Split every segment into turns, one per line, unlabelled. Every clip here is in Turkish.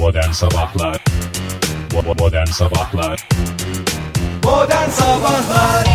Modern Sabahlar Modern Sabahlar
Modern Sabahlar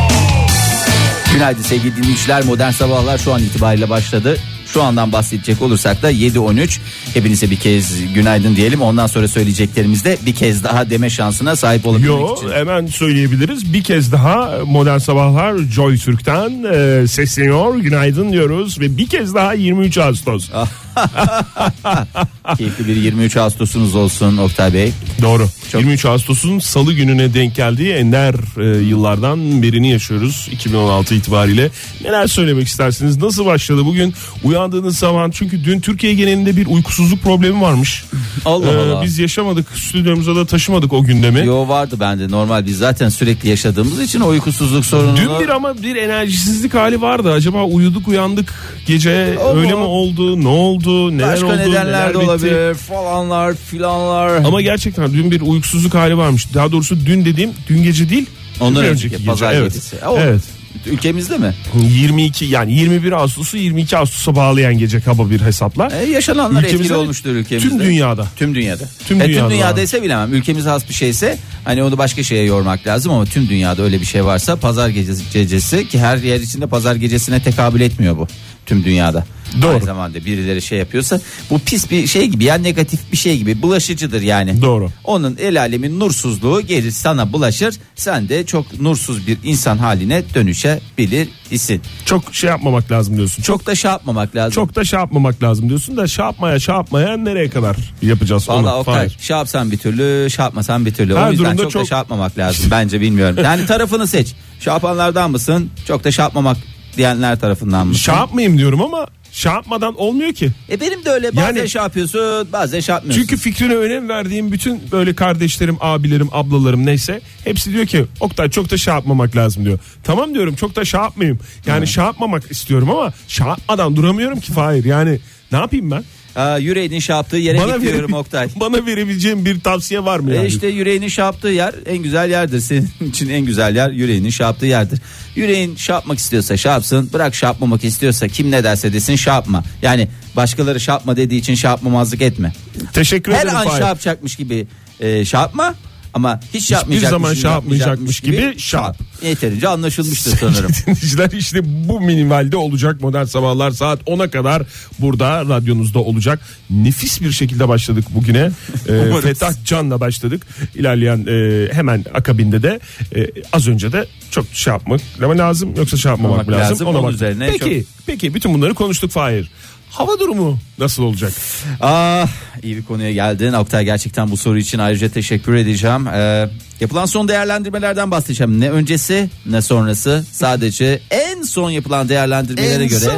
Günaydın sevgili dinleyiciler. Modern Sabahlar şu an itibariyle başladı. Şu andan bahsedecek olursak da 7.13. Hepinize bir kez günaydın diyelim. Ondan sonra söyleyeceklerimizde bir kez daha deme şansına sahip olabilmek
Yo
için.
hemen söyleyebiliriz. Bir kez daha Modern Sabahlar Joy Türk'ten e, sesleniyor. Günaydın diyoruz ve bir kez daha 23 Ağustos.
Keyifli bir 23 Ağustos'unuz olsun Oktay Bey.
Doğru.
Çok-
23 Ağustos'un salı gününe denk geldiği ender e, yıllardan birini yaşıyoruz 2016 itibariyle. Neler söylemek istersiniz? Nasıl başladı bugün uyandığınız zaman? Çünkü dün Türkiye genelinde bir uykusuzluk problemi varmış.
Allah
Ee,
Allah.
Biz yaşamadık. Stüdyomuza da taşımadık o gündemi.
Yo vardı bende normal biz zaten sürekli yaşadığımız için o uykusuzluk sorununu.
Dün bir ama bir enerjisizlik hali vardı. Acaba uyuduk uyandık gece
mu?
öyle mi oldu? Ne oldu? Neler
Başka
oldu?
nedenler
neler
de
bitti?
olabilir falanlar filanlar.
Ama gerçekten dün bir uykusuzluk hali varmış. Daha doğrusu dün dediğim dün gece değil.
Ondan
bir
önceki
gece.
pazar
evet.
gecesi. O-
Evet.
Ülkemizde mi?
22 yani 21 Ağustos'u 22 Ağustos'a bağlayan gece kaba bir hesapla.
E, yaşananlar
Ülkemizde
etkili olmuştur ülkemizde.
Tüm dünyada.
Tüm dünyada.
Tüm
E,
dünyada
tüm dünyada ise bilemem. Ülkemize has bir şeyse hani onu başka şeye yormak lazım ama tüm dünyada öyle bir şey varsa pazar gecesi, gecesi ki her yer içinde pazar gecesine tekabül etmiyor bu tüm dünyada.
Doğru.
Aynı zamanda birileri şey yapıyorsa bu pis bir şey gibi yani negatif bir şey gibi bulaşıcıdır yani.
Doğru.
Onun el alemin nursuzluğu gelir sana bulaşır sen de çok nursuz bir insan haline dönüşebilir isin.
Çok şey yapmamak lazım diyorsun. Çok
Çok da şey yapmamak lazım.
çok da şey yapmamak lazım diyorsun da şey yapmaya şey yapmaya nereye kadar yapacağız
Valla
onu? Hayır.
şey yapsan bir türlü şey yapmasan bir türlü.
Her
o yüzden
durumda
çok, da
çok-
şey yapmamak lazım bence bilmiyorum. Yani tarafını seç. Şey yapanlardan mısın? Çok da şey yapmamak diyenler tarafından mısın?
Şey yapmayayım diyorum ama şey yapmadan olmuyor ki.
E benim de öyle bazen
Yani-
şey yapıyorsun bazen şey yapmıyorsun.
Çünkü fikrine önem verdiğim bütün böyle kardeşlerim, abilerim, ablalarım neyse hepsi diyor ki Oktay çok da şey yapmamak lazım diyor. Tamam diyorum çok da şey yapmayayım. Yani şey yapmamak istiyorum ama şey yapmadan duramıyorum ki Fahir. Yani ne yapayım ben?
Aa, yüreğinin şey yaptığı yere
Bana,
gidiyorum
vere-
Oktay.
bana verebileceğin bir tavsiye var mı
E
yani?
işte yüreğinin şey yaptığı yer en güzel yerdir. Senin için en güzel yer yüreğinin şey yaptığı yerdir. Yüreğin şey yapmak istiyorsa şey yapsın. Bırak şey yapmamak istiyorsa kim ne derse desin şey yapma. Yani başkaları şey yapma dediği için şey yapmamazlık etme.
Teşekkür
Her
ederim
an
Fahir.
şey yapacakmış gibi e, şey yapma. Ama hiç şey yapmayacakmış,
zaman şey yapmayacakmış gibi şey yap.
Yeterince anlaşılmıştır sanırım.
Dinleyiciler işte bu minimalde olacak modern sabahlar saat 10'a kadar burada radyonuzda olacak. Nefis bir şekilde başladık bugüne. Ee, Fetah Can'la başladık. İlerleyen e, hemen akabinde de e, az önce de çok şey yapmak lazım yoksa şey yapmamak lazım.
lazım,
Ona
onun
bak.
üzerine
Peki, peki bütün bunları konuştuk Fahir. Hava durumu nasıl olacak?
Ah iyi bir konuya geldin. Oktay gerçekten bu soru için ayrıca teşekkür edeceğim. Ee, yapılan son değerlendirmelerden bahsedeceğim. Ne öncesi ne sonrası. Sadece en son yapılan değerlendirmelere göre.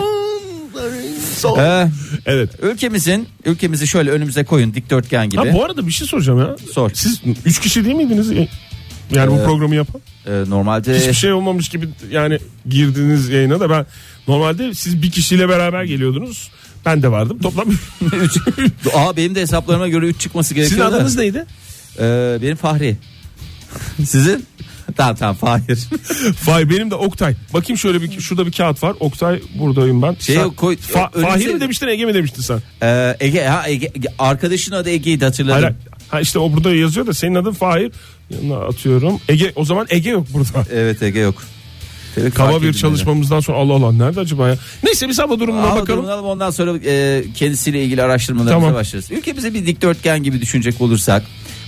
Ee,
Evet.
ülkemizin ülkemizi şöyle önümüze koyun dikdörtgen gibi.
Ha, bu arada bir şey soracağım ya.
Sor.
Siz 3 kişi değil miydiniz? Yani bu programı yapan.
Ee, normalde
Hiçbir şey olmamış gibi yani girdiniz yayına da ben normalde siz bir kişiyle beraber geliyordunuz. Ben de vardım. Toplam
üç. Aa benim de hesaplarıma göre 3 çıkması
Sizin
gerekiyor. da.
adınız neydi?
Ee, benim Fahri. Sizin? tamam tamam Fahir.
Vay benim de Oktay. Bakayım şöyle bir şurada bir kağıt var. Oktay buradayım ben.
Şey
Sen-
koy-
Fa-
önümüze-
Fahir mi demiştin Ege mi demiştin sen?
Ee, Ege, ha, Ege, arkadaşın adı Ege'ydi hatırladım.
Hayır, ha işte o burada yazıyor da senin adın Fahir. Yanına atıyorum. Ege o zaman Ege yok burada.
Evet Ege yok. Tabii
Kaba bir çalışmamızdan sonra Allah Allah nerede acaba ya? Neyse biz hava durumuna.
Hava
bakalım.
durumunu alalım, ondan sonra e, kendisiyle ilgili araştırmalarımıza
Tamam.
başlarız. Ülkemize bir dikdörtgen gibi düşünecek olursak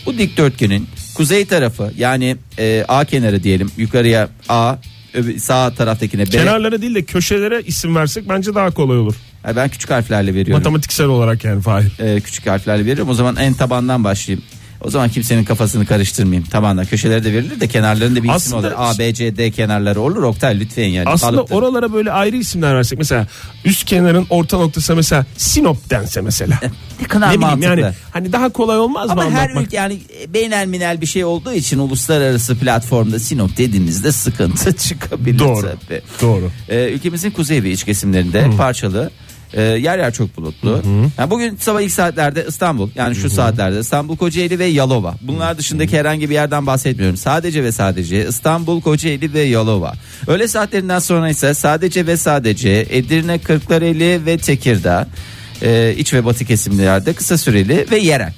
bu dikdörtgenin kuzey tarafı yani e, A kenarı diyelim yukarıya A sağ taraftakine B.
Kenarlara değil de köşelere isim versek bence daha kolay olur.
Ha, ben küçük harflerle veriyorum.
Matematiksel olarak yani Fahir.
E, küçük harflerle veriyorum. O zaman en tabandan başlayayım. O zaman kimsenin kafasını karıştırmayayım. Tabandan köşelere de verilir de kenarlarında bir isim
Aslında-
olur. A, B, C, D kenarları olur. Oktay lütfen yani.
Aslında
Kalıptır.
oralara böyle ayrı isimler versek mesela üst kenarın orta noktası mesela Sinop dense mesela.
ne kadar
ne bileyim yani hani daha kolay olmaz mı
Ama her ülke yani beynel minel bir şey olduğu için uluslararası platformda Sinop dediğimizde sıkıntı çıkabilir
Doğru.
tabii.
Doğru.
Ee, ülkemizin kuzey ve iç kesimlerinde parçalı e, yer yer çok bulutlu. Yani bugün sabah ilk saatlerde İstanbul yani şu saatlerde İstanbul, Kocaeli ve Yalova. Bunlar dışındaki herhangi bir yerden bahsetmiyorum. Sadece ve sadece İstanbul, Kocaeli ve Yalova. Öğle saatlerinden sonra ise sadece ve sadece Edirne, Kırklareli ve Tekirdağ. e, iç ve batı kesimlerde kısa süreli ve yerel.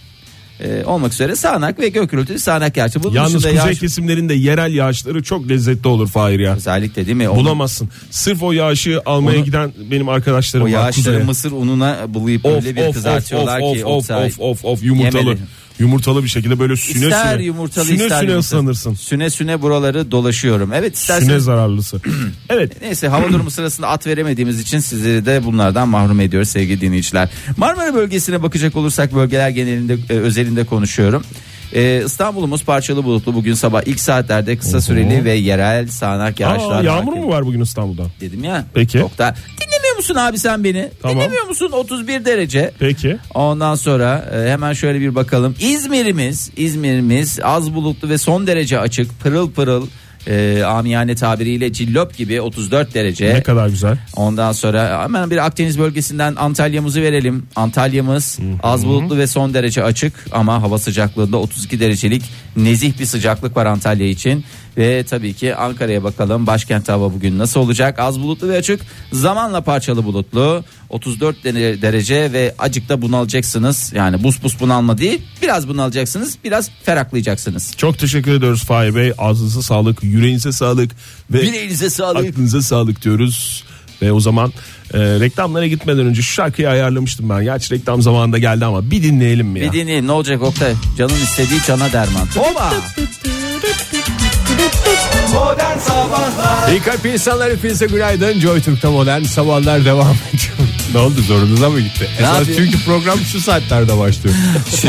E, olmak üzere sağanak ve gök gürültülü sağanak yağışı. Bunun
Yalnız kuzey
yağış-
kesimlerinde yerel yağışları çok lezzetli olur Fahir ya.
özellikle değil mi? Onun-
Bulamazsın. Sırf o yağışı almaya
Onu-
giden benim arkadaşlarım
o
var
yağışları
kuzeye.
mısır ununa bulayıp
Of
öyle bir
of of
kızartıyorlar
of
ki
of of of of yumurtalı.
yemeli.
Yumurtalı bir şekilde böyle süne
İster
süne.
yumurtalı
süne
ister
süne ıslanırsın.
Süne süne buraları dolaşıyorum. Evet
Süne
isterseniz
zararlısı. evet.
Neyse hava durumu sırasında at veremediğimiz için sizleri de bunlardan mahrum ediyoruz sevgili dinleyiciler. Marmara bölgesine bakacak olursak bölgeler genelinde e, özelinde konuşuyorum. Ee, İstanbul'umuz parçalı bulutlu bugün sabah ilk saatlerde kısa süreli ve yerel sağanak yağışlar.
Aa, yağmur mu var bugün İstanbul'da?
Dedim ya.
Peki.
Çok da dinlemiyor musun abi sen beni?
Tamam.
Dinlemiyor musun 31 derece.
Peki.
Ondan sonra e, hemen şöyle bir bakalım. İzmir'imiz, İzmir'imiz az bulutlu ve son derece açık, pırıl pırıl. E, amiyane tabiriyle cillop gibi 34 derece.
Ne kadar güzel.
Ondan sonra hemen bir Akdeniz bölgesinden Antalya'mızı verelim. Antalya'mız az bulutlu ve son derece açık ama hava sıcaklığında 32 derecelik nezih bir sıcaklık var Antalya için. Ve tabii ki Ankara'ya bakalım başkent hava bugün nasıl olacak? Az bulutlu ve açık zamanla parçalı bulutlu 34 dere- derece ve acık da bunalacaksınız. Yani bus bus bunalma değil biraz bunalacaksınız biraz ferahlayacaksınız.
Çok teşekkür ediyoruz Fahir Bey. Ağzınıza sağlık, yüreğinize sağlık ve
Bileğinize sağlık.
aklınıza sağlık diyoruz. Ve o zaman e, reklamlara gitmeden önce şu şarkıyı ayarlamıştım ben. Gerçi reklam zamanında geldi ama bir dinleyelim mi ya?
Bir dinleyin ne olacak Oktay? Canın istediği cana derman. Oba!
Modern Sabahlar
İyi kalp insanlar hepinize günaydın. Joy Türk'te modern sabahlar devam ediyor. ne oldu zorunuza mı gitti? Esas
yapıyor?
çünkü program şu saatlerde başlıyor.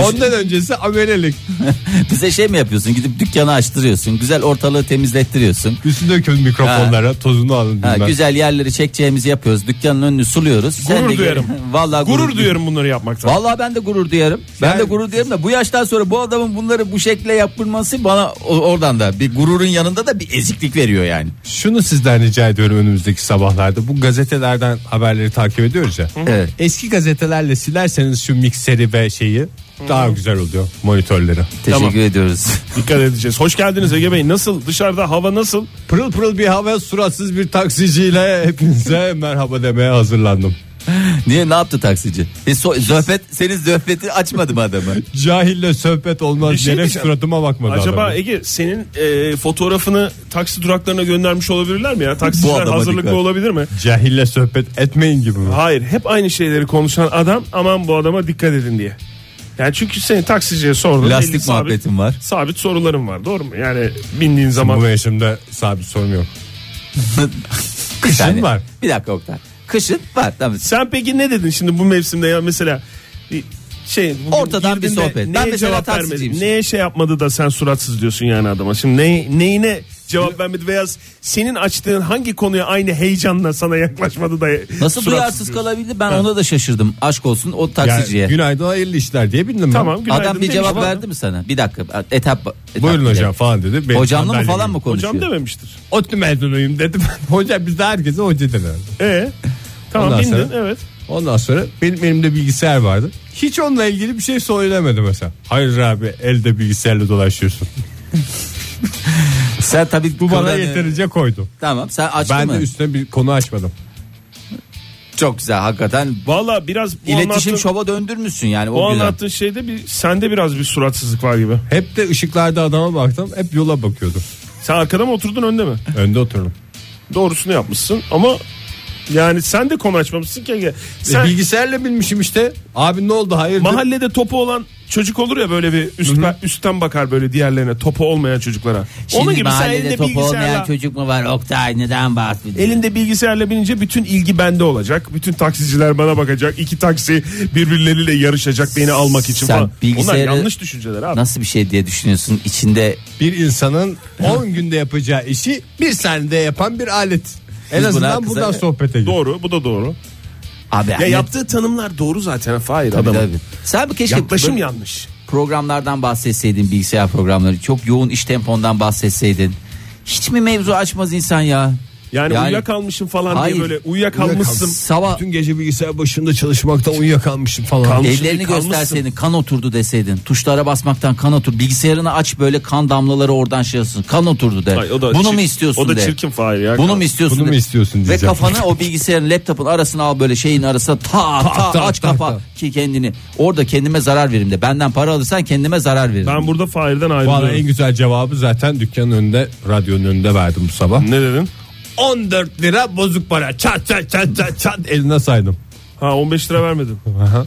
Ondan öncesi amelelik.
Bize şey mi yapıyorsun gidip dükkanı açtırıyorsun güzel ortalığı temizlettiriyorsun.
Üstüne dökün mikrofonlara tozunu alın.
Ha,
bilmem.
güzel yerleri çekeceğimizi yapıyoruz dükkanın önünü suluyoruz. Sen
Gurur
de-
duyarım.
Vallahi
Gurur
duy-
duyuyorum bunları yapmaktan.
Vallahi ben de gurur duyarım. Ben
Yani-
de gurur duyarım da bu yaştan sonra bu adamın bunları bu şekilde yapılması bana o- oradan da bir gururun yanında da bir eziklik veriyor yani.
Şunu sizden rica ediyorum önümüzdeki sabahlarda. Bu gazetelerden haberleri takip ediyoruz ya.
Evet.
Eski gazetelerle silerseniz şu mikseri ve şeyi daha güzel oluyor monitörleri.
Teşekkür
Tamam.
ediyoruz.
Dikkat edeceğiz. Hoş geldiniz Ege Bey. Nasıl? Dışarıda hava nasıl?
Pırıl pırıl bir hava suratsız bir taksiciyle hepinize merhaba demeye hazırlandım.
Niye ne yaptı taksici? E, so- zöhbet senin zöhbeti açmadı mı adamı?
Cahille sohbet olmaz
Bir şey diyeceğim.
suratıma bakmadı
Acaba
adam.
Ege senin e, fotoğrafını taksi duraklarına göndermiş olabilirler mi ya? Taksiciler
adama
hazırlıklı
dikkat.
olabilir mi?
Cahille sohbet etmeyin gibi mi?
Hayır. Hep aynı şeyleri konuşan adam aman bu adama dikkat edin diye. Yani çünkü senin taksiciye sordun.
Lastik muhabbetin var.
Sabit sorularım var doğru mu? Yani bindiğin zaman
Bu mevsimde sabit sorun yok.
Bir
Kışın
saniye.
var.
Bir dakika Oktay. Kışın var tamam.
Sen peki ne dedin şimdi bu mevsimde ya mesela bir şey
Ortadan bir
de
sohbet. Ben
neye
mesela
cevap
taksiciyim.
vermedi? Neye şey yapmadı da sen suratsız diyorsun yani adama. Şimdi ne, neyine cevap vermedi veya senin açtığın hangi konuya aynı heyecanla sana yaklaşmadı da
Nasıl
suratsız
duyarsız
diyorsun?
kalabildi ben ona da şaşırdım. Aşk olsun o taksiciye.
Yani, günaydın hayırlı işler diye bildim ben.
Tamam günaydın
Adam bir cevap
ama
verdi mi sana? Bir dakika etap. etap
Buyurun hocam falan dedi. Benim
Hocamla mı falan mı konuşuyor?
Hocam dememiştir.
Otlu mezunuyum dedim. Hoca bizde herkese hoca derler.
E tamam
Ondan
bindin
sonra-
evet.
Ondan sonra benim elimde bilgisayar vardı. Hiç onunla ilgili bir şey söylemedi mesela. Hayır abi elde bilgisayarla dolaşıyorsun.
Sen tabii
Bu bana yeterince koydu.
Tamam sen açtın
Ben
mı?
de üstüne bir konu açmadım.
Çok güzel hakikaten.
Valla biraz bu
İletişim şova döndürmüşsün yani
o
o güzel.
anlattığın şeyde bir sende biraz bir suratsızlık var gibi.
Hep de ışıklarda adama baktım. Hep yola bakıyordum.
Sen arkada mı oturdun önde mi?
Önde oturdum.
Doğrusunu yapmışsın ama yani sen de konu açmamışsın ki. Ege. Sen
E, bilgisayarla bilmişim işte. Abi ne oldu hayırdır?
mahallede topu olan çocuk olur ya böyle bir üst, üstten bakar böyle diğerlerine topu olmayan çocuklara.
Şimdi
Onun gibi sen
mahallede
elinde
top olmayan
bilgisayarla
çocuk mu var Oktay neden bahsediyorsun?
elinde bilgisayarla binince bütün ilgi bende olacak. Bütün taksiciler bana bakacak. İki taksi birbirleriyle yarışacak beni almak için
Sen
falan. Onlar
bilgisayarı-
yanlış düşünceler abi.
Nasıl bir şey diye düşünüyorsun içinde
Bir insanın 10 günde yapacağı işi bir saniyede yapan bir alet. En
Biz
azından buradan sohbete gir.
Doğru bu da doğru.
abi
Ya
ne-
yaptığı tanımlar doğru zaten. Hayır
Tabii,
adamın.
tabii. Sen bir keşke
Yaklaşım
böyle
yanlış.
programlardan bahsetseydin bilgisayar programları çok yoğun iş tempondan bahsetseydin. Hiç mi mevzu açmaz insan ya?
Yani,
Yani-
uyuyakalmışım falan
Hayır.
diye böyle uyuyakalmışsın.
Sabah
Bütün gece bilgisayar başında çalışmaktan uyuyakalmışım falan.
Kalmışsın,
ellerini
kalmışsın.
gösterseydin kan oturdu deseydin. Tuşlara basmaktan kan otur. Bilgisayarını aç böyle kan damlaları oradan şey yapsın. Kan oturdu de.
Ay, o da
Bunu
çir-
mu istiyorsun
O da
de.
çirkin Fahir ya.
Bunu mu istiyorsun?
Bunu mu
de.
istiyorsun
Ve
diyeceğim.
kafanı o bilgisayarın laptopun arasına al böyle şeyin arasına ta ta
tak,
aç
tak,
kapa
tak.
ki kendini. Orada kendime zarar veririm de. Benden para alırsan kendime zarar veririm.
Ben burada Fahir'den
Bana
ayrılıyorum.
en güzel cevabı zaten dükkanın önünde, radyonun önünde verdim bu sabah.
Ne dedin?
14 lira bozuk para. Çat çat çat çat çat eline saydım.
Ha 15 lira vermedin.
Aha.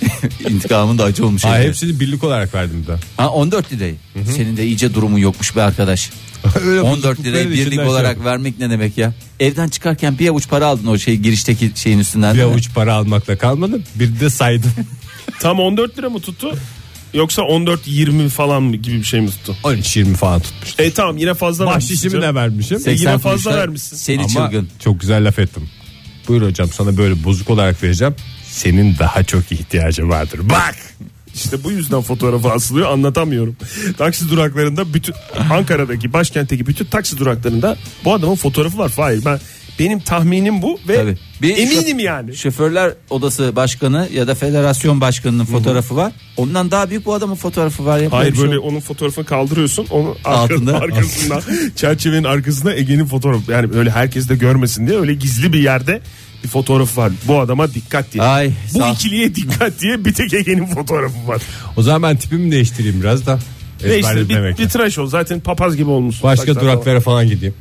İntikamın da acı olmuş.
Ha,
evde.
hepsini birlik olarak verdim de.
Ha 14 lirayı. Senin de iyice durumun yokmuş be arkadaş.
Öyle
14
bozuklukların
lirayı birlik
şey
olarak
yaptım.
vermek ne demek ya? Evden çıkarken bir avuç para aldın o şey girişteki şeyin üstünden.
Bir avuç para almakla kalmadım. Bir de saydım.
Tam 14 lira mı tuttu? Yoksa 14-20 falan mı gibi bir şey mi tuttu?
13-20 falan tutmuş.
E tamam yine fazla.
Bahşişimi de vermişim.
80
yine fazla
kuruşlar
vermişsin.
Seni
Ama
çılgın.
çok güzel laf ettim. Buyur hocam sana böyle bozuk olarak vereceğim. Senin daha çok ihtiyacın vardır. Bak.
İşte bu yüzden fotoğrafı asılıyor anlatamıyorum. Taksi duraklarında bütün Ankara'daki başkentteki bütün taksi duraklarında bu adamın fotoğrafı var. Hayır ben benim tahminim bu ve
Tabii. Bir
eminim
şoför-
yani.
Şoförler odası başkanı ya da federasyon başkanının fotoğrafı var. Ondan daha büyük bu adamın fotoğrafı var. Ya.
Hayır
bir şey
böyle
yok.
onun fotoğrafını kaldırıyorsun. Onun
Altında.
arkasında, arkasında çerçevenin arkasında Ege'nin fotoğrafı. Yani öyle herkes de görmesin diye öyle gizli bir yerde bir fotoğrafı var. Bu adama dikkat diye.
Ay,
Bu
sağ-
ikiliye dikkat diye bir tek Ege'nin fotoğrafı var.
O zaman ben tipimi değiştireyim biraz da.
Neyse bir, bir tıraş ol. Zaten papaz gibi olmuşsun.
Başka
Saçlar
duraklara falan gideyim.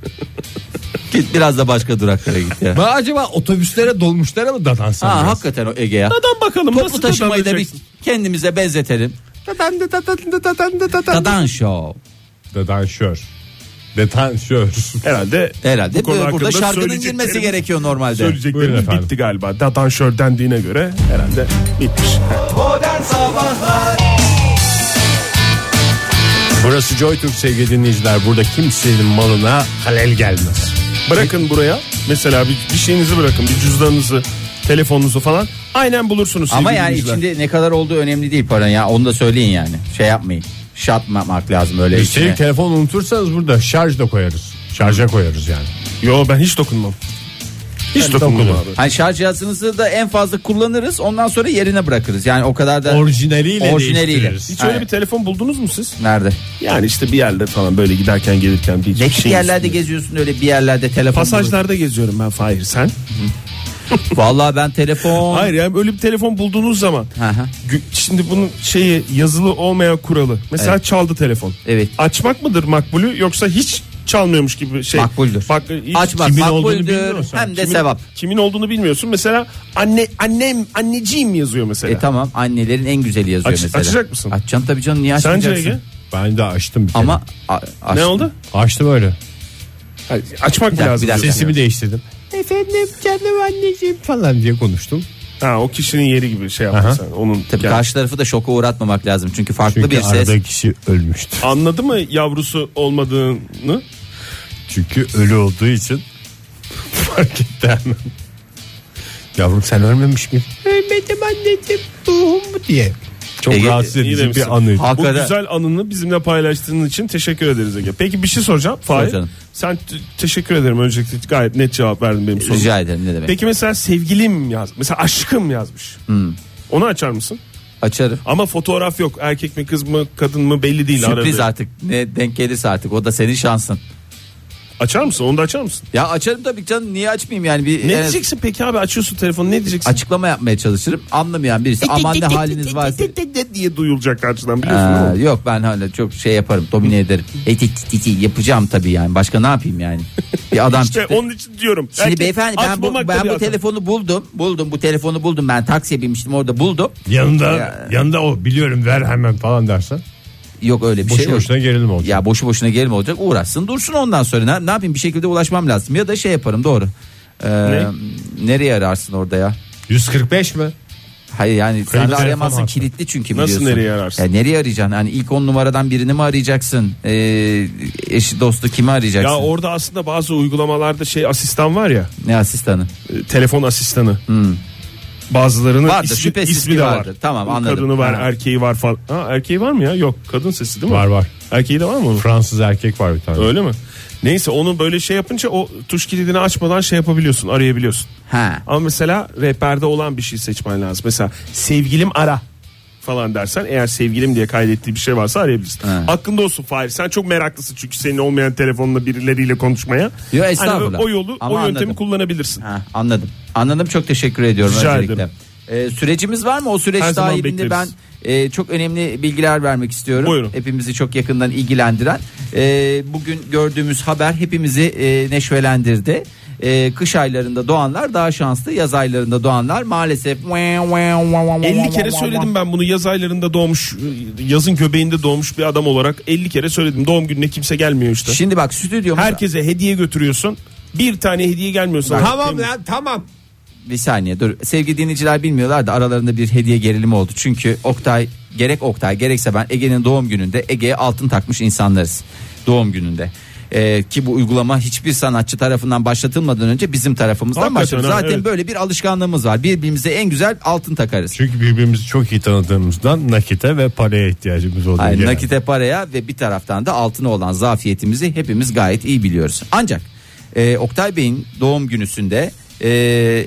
Git biraz da başka duraklara git ya.
Ben acaba otobüslere dolmuşlara mı dadansam?
Ha
biraz?
hakikaten o Ege ya.
Adam bakalım
Toplu
nasıl
taşımayı da bir kendimize benzetelim. Dadan Show.
Dadanşör. Detanşör.
Herhalde
Herhalde
bu konu
burada
hakkında
şarkının
söyleyeceklerim-
girmesi gerekiyor normalde.
Buyurun efendim.
bitti galiba. Datanşör dendiğine göre herhalde bitmiş.
Modern Sabahlar
Burası JoyTürk sevgili dinleyiciler. Burada kimsenin malına halel gelmez.
Bırakın buraya mesela bir, bir şeyinizi bırakın bir cüzdanınızı telefonunuzu falan aynen bulursunuz.
Ama
sevgili
yani
dinleyiciler.
içinde ne kadar olduğu önemli değil paranın ya. Onu da söyleyin yani. Şey yapmayın. Şatmamak lazım öyle içine.
Üstelik telefon unutursanız burada şarj da koyarız. Şarja koyarız yani.
Yo ben hiç dokunmam. Hiç dokunmam. abi.
Hani şarj cihazınızı da en fazla kullanırız. Ondan sonra yerine bırakırız. Yani o kadar da
Orijinaliyle
Orijinaliyle.
değiştiririz.
Hiç öyle bir telefon buldunuz mu siz?
nerede?
Yani işte bir yerde falan böyle giderken gelirken bir
Ne
şeyin
yerlerde
üstünde.
geziyorsun öyle bir yerlerde telefon.
Pasajlarda geziyorum ben Fahir sen.
bulup- Vallahi ben telefon.
Hayır yani öyle bir telefon bulduğunuz zaman
Hı hı.
şimdi bunun şeyi yazılı olmayan kuralı. Mesela
Evet.
çaldı telefon.
Evet.
Açmak mıdır makbulü yoksa hiç çalmıyormuş gibi şey.
Makbuldür.
Bak,
Açmak
kimin olduğunu
makbuldür hem de
kimin,
sevap.
Kimin olduğunu bilmiyorsun. Mesela anne annem anneciğim yazıyor mesela.
E tamam annelerin en güzeli yazıyor
Aç-
mesela.
açacak mısın?
Açacaksın tabii canım niye
Sence
açmayacaksın?
Ege?
Ben de açtım bir kere.
Ama a-
Ne oldu?
Açtım öyle.
Hayır, açmak
Bir dakika,
lazım.
bir dakika.
Sesimi değiştirdim. Efendim canım anneciğim falan diye konuştum.
Ha o kişinin yeri gibi şey sen. Onun
Tabii
yani-
karşı tarafı da şoka uğratmamak lazım. Çünkü farklı
Çünkü
bir ses.
arada kişi ölmüştü.
Anladı mı yavrusu olmadığını?
Çünkü ölü olduğu için fark etti hemen. Yavrum sen ölmemiş mi? Ölmedim anneciğim ruhum bu diye. Çok
Ege,
rahatsız edici
demişsin.
bir anıydı.
Hakikaten-
Bu güzel anını bizimle paylaştığın için teşekkür ederiz Ege. Peki bir şey soracağım. Fahir.
canım.
Sen t- teşekkür ederim. Öncelikle gayet net cevap verdin benim soruma.
Rica ederim ne demek.
Peki mesela sevgilim yaz. Mesela aşkım yazmış.
Hmm.
Onu açar mısın?
Açarım.
Ama fotoğraf yok. Erkek mi kız mı kadın mı belli değil.
Sürpriz
arada.
artık ne denk gelirse artık o da senin şansın.
Açar mısın? Onu da açar mısın?
Ya açarım tabii canım niye açmayayım yani bir
Ne
en-
diyeceksin peki abi açıyorsun telefonu ne diyeceksin?
açıklama yapmaya çalışırım. Anlamayan birisi aman ne haliniz varsa.
diye duyulacak karşıdan biliyorsun
Aa,
değil mi?
yok ben hala çok şey yaparım domine ederim. E, ti, ti, ti, ti, yapacağım tabii yani başka ne yapayım yani. Bir adam
İşte
çıktı.
onun için diyorum.
Şimdi beyefendi ben bu, ben
bir
bu
hata.
telefonu buldum. Buldum bu telefonu buldum. Ben taksiye binmiştim orada buldum.
Yanında
Ya.
yanında o biliyorum ver hemen falan dersen.
Yok öyle bir
Boşu
şey yok.
boşuna gerilim olacak.
Ya boşu boşuna gelim olacak uğraşsın dursun ondan sonra ne, ne yapayım bir şekilde ulaşmam lazım ya da şey yaparım doğru. Ee, nereye ararsın orada ya?
145 mi?
Hayır yani sen de arayamazsın kilitli çünkü
Nasıl
biliyorsun.
nereye ararsın?
Ya nereye arayacaksın? Yani ilk on numaradan birini mi arayacaksın? Ee, eşi dostu kimi arayacaksın?
Ya orada aslında bazı uygulamalarda şey asistan var ya.
Ne asistanı?
e, telefon asistanı. Bazılarının.
Vardır,
ismi,
şüphesiz
ismi de
vardır.
var.
Tamam, anladım.
Kadını var,
Ha.
erkeği var falan. Ha, erkeği var mı ya? Yok, kadın sesi değil mi?
Var var.
Erkeği de var mı?
Fransız erkek var bir tane.
Öyle mi? Neyse onu böyle şey yapınca o tuş kilidini açmadan şey yapabiliyorsun arayabiliyorsun.
Ha.
Ama mesela rehberde olan bir şey seçmen lazım. Mesela sevgilim ara falan dersen eğer sevgilim diye kaydettiği bir şey varsa arayabilirsin.
Ha.
Aklında olsun Fahir. Sen çok meraklısın çünkü senin olmayan telefonla birileriyle konuşmaya.
Yo.
Hani o yolu
Ama
o yöntemi
anladım.
kullanabilirsin.
Ha, anladım. Anladım çok teşekkür ediyorum
Rica
öncelikle.
ederim.
Ee, sürecimiz var mı? O süreç
Her
dahilinde ben e, çok önemli bilgiler vermek istiyorum.
Buyurun.
Hepimizi çok yakından ilgilendiren. E, bugün gördüğümüz haber hepimizi e, neşvelendirdi. E, kış aylarında doğanlar daha şanslı, yaz aylarında doğanlar maalesef
50 kere söyledim ben bunu yaz aylarında doğmuş yazın göbeğinde doğmuş bir adam olarak 50 kere söyledim doğum gününe kimse gelmiyor işte.
Şimdi bak stüdyomuzda
Herkese hediye götürüyorsun. Bir tane hediye gelmiyorsa
Tamam lan tamam.
bir saniye dur. Sevgili dinleyiciler bilmiyorlar da aralarında bir hediye gerilimi oldu. Çünkü Oktay gerek Oktay gerekse ben Ege'nin doğum gününde Ege'ye altın takmış insanlarız. Doğum gününde. Ee, ki bu uygulama hiçbir sanatçı tarafından başlatılmadan önce bizim tarafımızdan
Hakikaten
başladı.
ha,
Zaten
evet.
böyle bir alışkanlığımız var. Birbirimize en güzel altın takarız.
Çünkü birbirimizi çok iyi tanıdığımızdan nakite ve paraya ihtiyacımız oluyor.
Hayır,
yani.
nakite paraya ve bir taraftan da altına olan zafiyetimizi hepimiz gayet iyi biliyoruz. Ancak e, Oktay Bey'in doğum günüsünde e,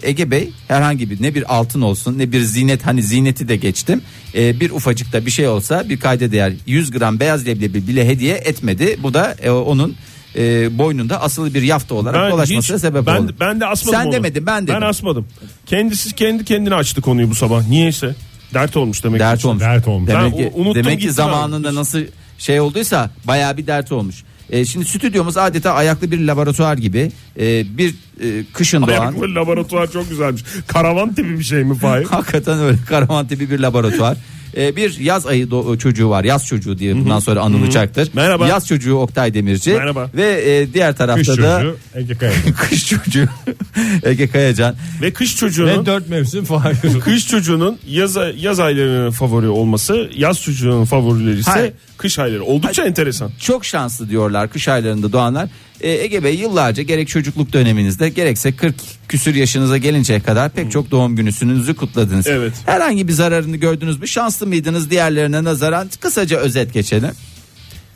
Ege Bey herhangi bir ne bir altın olsun ne bir zinet hani zineti de geçtim E, bir ufacık da bir şey olsa bir kayda değer 100 gram beyaz leblebi bile hediye etmedi. Bu da e, onun e, boynunda asılı bir yafta olarak
Ben
dolaşmasına
hiç-
sebep
ben,
oldu.
Ben de asmadım
Sen
onu.
demedin ben dedim.
Ben asmadım. Kendisi kendi kendine açtı konuyu bu sabah. Niyeyse. Dert olmuş demek.
Dert
ki.
olmuş.
Dert olmuş.
Demek
Ben
ki,
unuttum
demek ki zamanında
abi.
nasıl şey olduysa baya bir dert olmuş. E, şimdi stüdyomuz adeta ayaklı bir laboratuvar gibi. E, bir e, kışın doğan.
Ayaklı laboratuvar çok güzelmiş. Karavan tipi bir şey mi Fahir?
Hakikaten öyle karavan tipi bir laboratuvar. E, bir yaz ayı do- çocuğu var. Yaz çocuğu diye bundan sonra anılacaktır.
Merhaba.
Yaz çocuğu Oktay Demirci.
Merhaba.
Ve e, diğer tarafta
Kış
da
çocuğu Ege
kış çocuğu Ege Kayacan.
Ve kış çocuğunun
Ve dört mevsim Fahir.
kış çocuğunun yaz, yaz aylarının favori olması, yaz çocuğunun favorileri ise
Hayır.
kış ayları. Oldukça enteresan.
Çok şanslı diyorlar kış aylarında doğanlar. E, Ege Bey yıllarca gerek çocukluk döneminizde gerekse 40 küsür yaşınıza gelinceye kadar pek çok doğum gününüzü kutladınız.
Evet.
Herhangi bir zararını gördünüz mü? Şanslı mıydınız diğerlerine nazaran? Kısaca özet geçelim.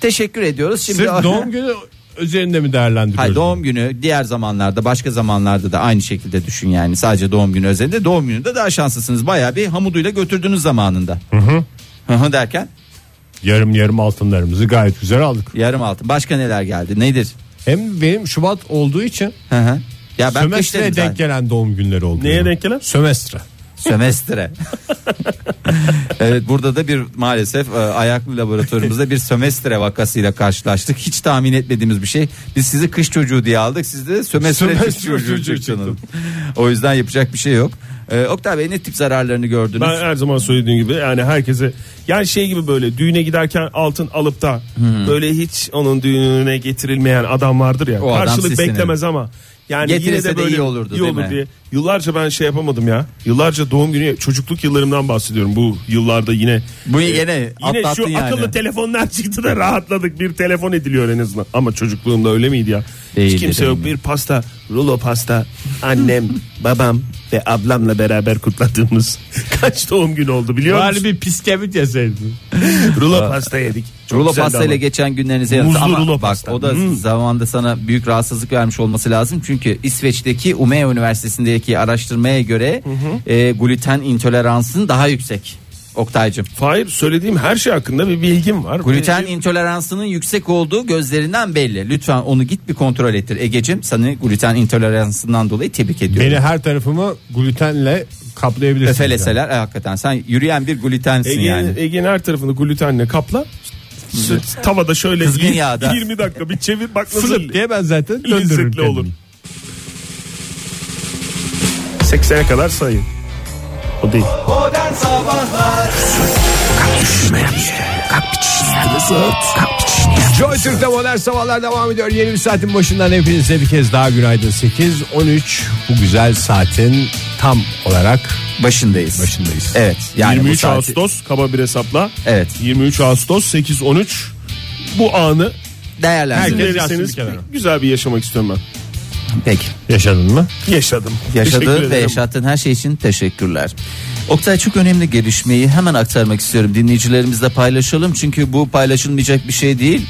Teşekkür ediyoruz. Şimdi
Sırf doğum günü üzerinde mi değerlendiriyoruz?
Hayır, doğum günü diğer zamanlarda başka zamanlarda da aynı şekilde düşün yani sadece doğum günü özelinde doğum gününde daha şanslısınız bayağı bir hamuduyla götürdünüz zamanında. Hı hı derken
Yarım yarım altınlarımızı gayet güzel aldık.
yarım altın başka neler geldi nedir?
Hem benim Şubat olduğu için
Hı hı. Ya ben
sömestre
zaten.
denk gelen doğum günleri oldu.
Neye denk gelen?
Sömestre.
Sömestre. evet burada da bir maalesef e, ayaklı laboratuvarımızda bir sömestre vakasıyla karşılaştık. Hiç tahmin etmediğimiz bir şey. Biz sizi kış çocuğu diye aldık. Siz de sömestre,
Sömestre
kış çocuğu
çocuğu
çıktınız. O yüzden yapacak bir şey yok. Ee, Oktay Bey ne tip zararlarını gördünüz?
Ben her zaman söylediğim gibi yani herkese yani şey gibi böyle düğüne giderken altın alıp da böyle hiç onun düğününe getirilmeyen adam vardır ya.
O adam
karşılık
sizsiniz.
beklemez ama yani yine
Getirirse
de
de
böyle
iyi olurdu,
iyi olur diye. Yıllarca ben şey yapamadım ya. Yıllarca doğum günü çocukluk yıllarımdan bahsediyorum. Bu yıllarda yine
Bu
e,
yine
şu
yani.
akıllı telefonlar çıktı da rahatladık. Bir telefon ediliyor en azından. Ama çocukluğumda öyle miydi ya?
Değildi,
Hiç kimse
değil
yok.
mi?
Bir pasta, rulo pasta. Annem, babam ve ablamla beraber kutladığımız kaç doğum günü oldu biliyor musun?
Bari bir piskevit yeseydin.
Rulo pasta yedik. Çok
rulo pasta ile geçen günlerinize
Muzlu
ama
rulo
bak
pasta.
o da
Hmm.
zamanda sana büyük rahatsızlık vermiş olması lazım. Çünkü İsveç'teki Umeå Üniversitesi'ndeki araştırmaya göre e, gluten intoleransın daha yüksek. Oktaycım.
Fahir söylediğim her şey hakkında bir bilgim var.
Gluten
Ve-
intoleransının yüksek olduğu gözlerinden belli. Lütfen onu git bir kontrol ettir. Egecim sana gluten intoleransından dolayı tebrik ediyorum.
Beni her tarafımı glutenle kaplayabilirsin.
Öfeleseler e, hakikaten sen yürüyen bir glutensin
Ege'nin
yani.
Ege'nin her tarafını glutenle kapla. Tavada şöyle
Kızgın
yirmi-
yağda.
20 dakika bir çevir bak nasıl
diye ben zaten döndürürüm
olur.
Kendimi.
80'e kadar sayın. O değil.
Modern Sabahlar
Joy Türk'te modern sabahlar devam ediyor. Yeni bir saatin başından hepinize bir kez daha günaydın. 8.13 bu güzel saatin tam olarak
Başındayız.
başındayız.
Evet. Yani
23
bu saati-
Ağustos kaba bir hesapla.
Evet.
23 Ağustos 8-13 bu anı
kenara.
güzel bir yaşamak istiyorum ben.
Peki.
Yaşadın mı?
Yaşadım. Teşekkür
Yaşadığın ve
ederim.
yaşattığın her şey için teşekkürler. Oktay çok önemli gelişmeyi hemen aktarmak istiyorum. Dinleyicilerimizle paylaşalım. Çünkü bu paylaşılmayacak bir şey değil.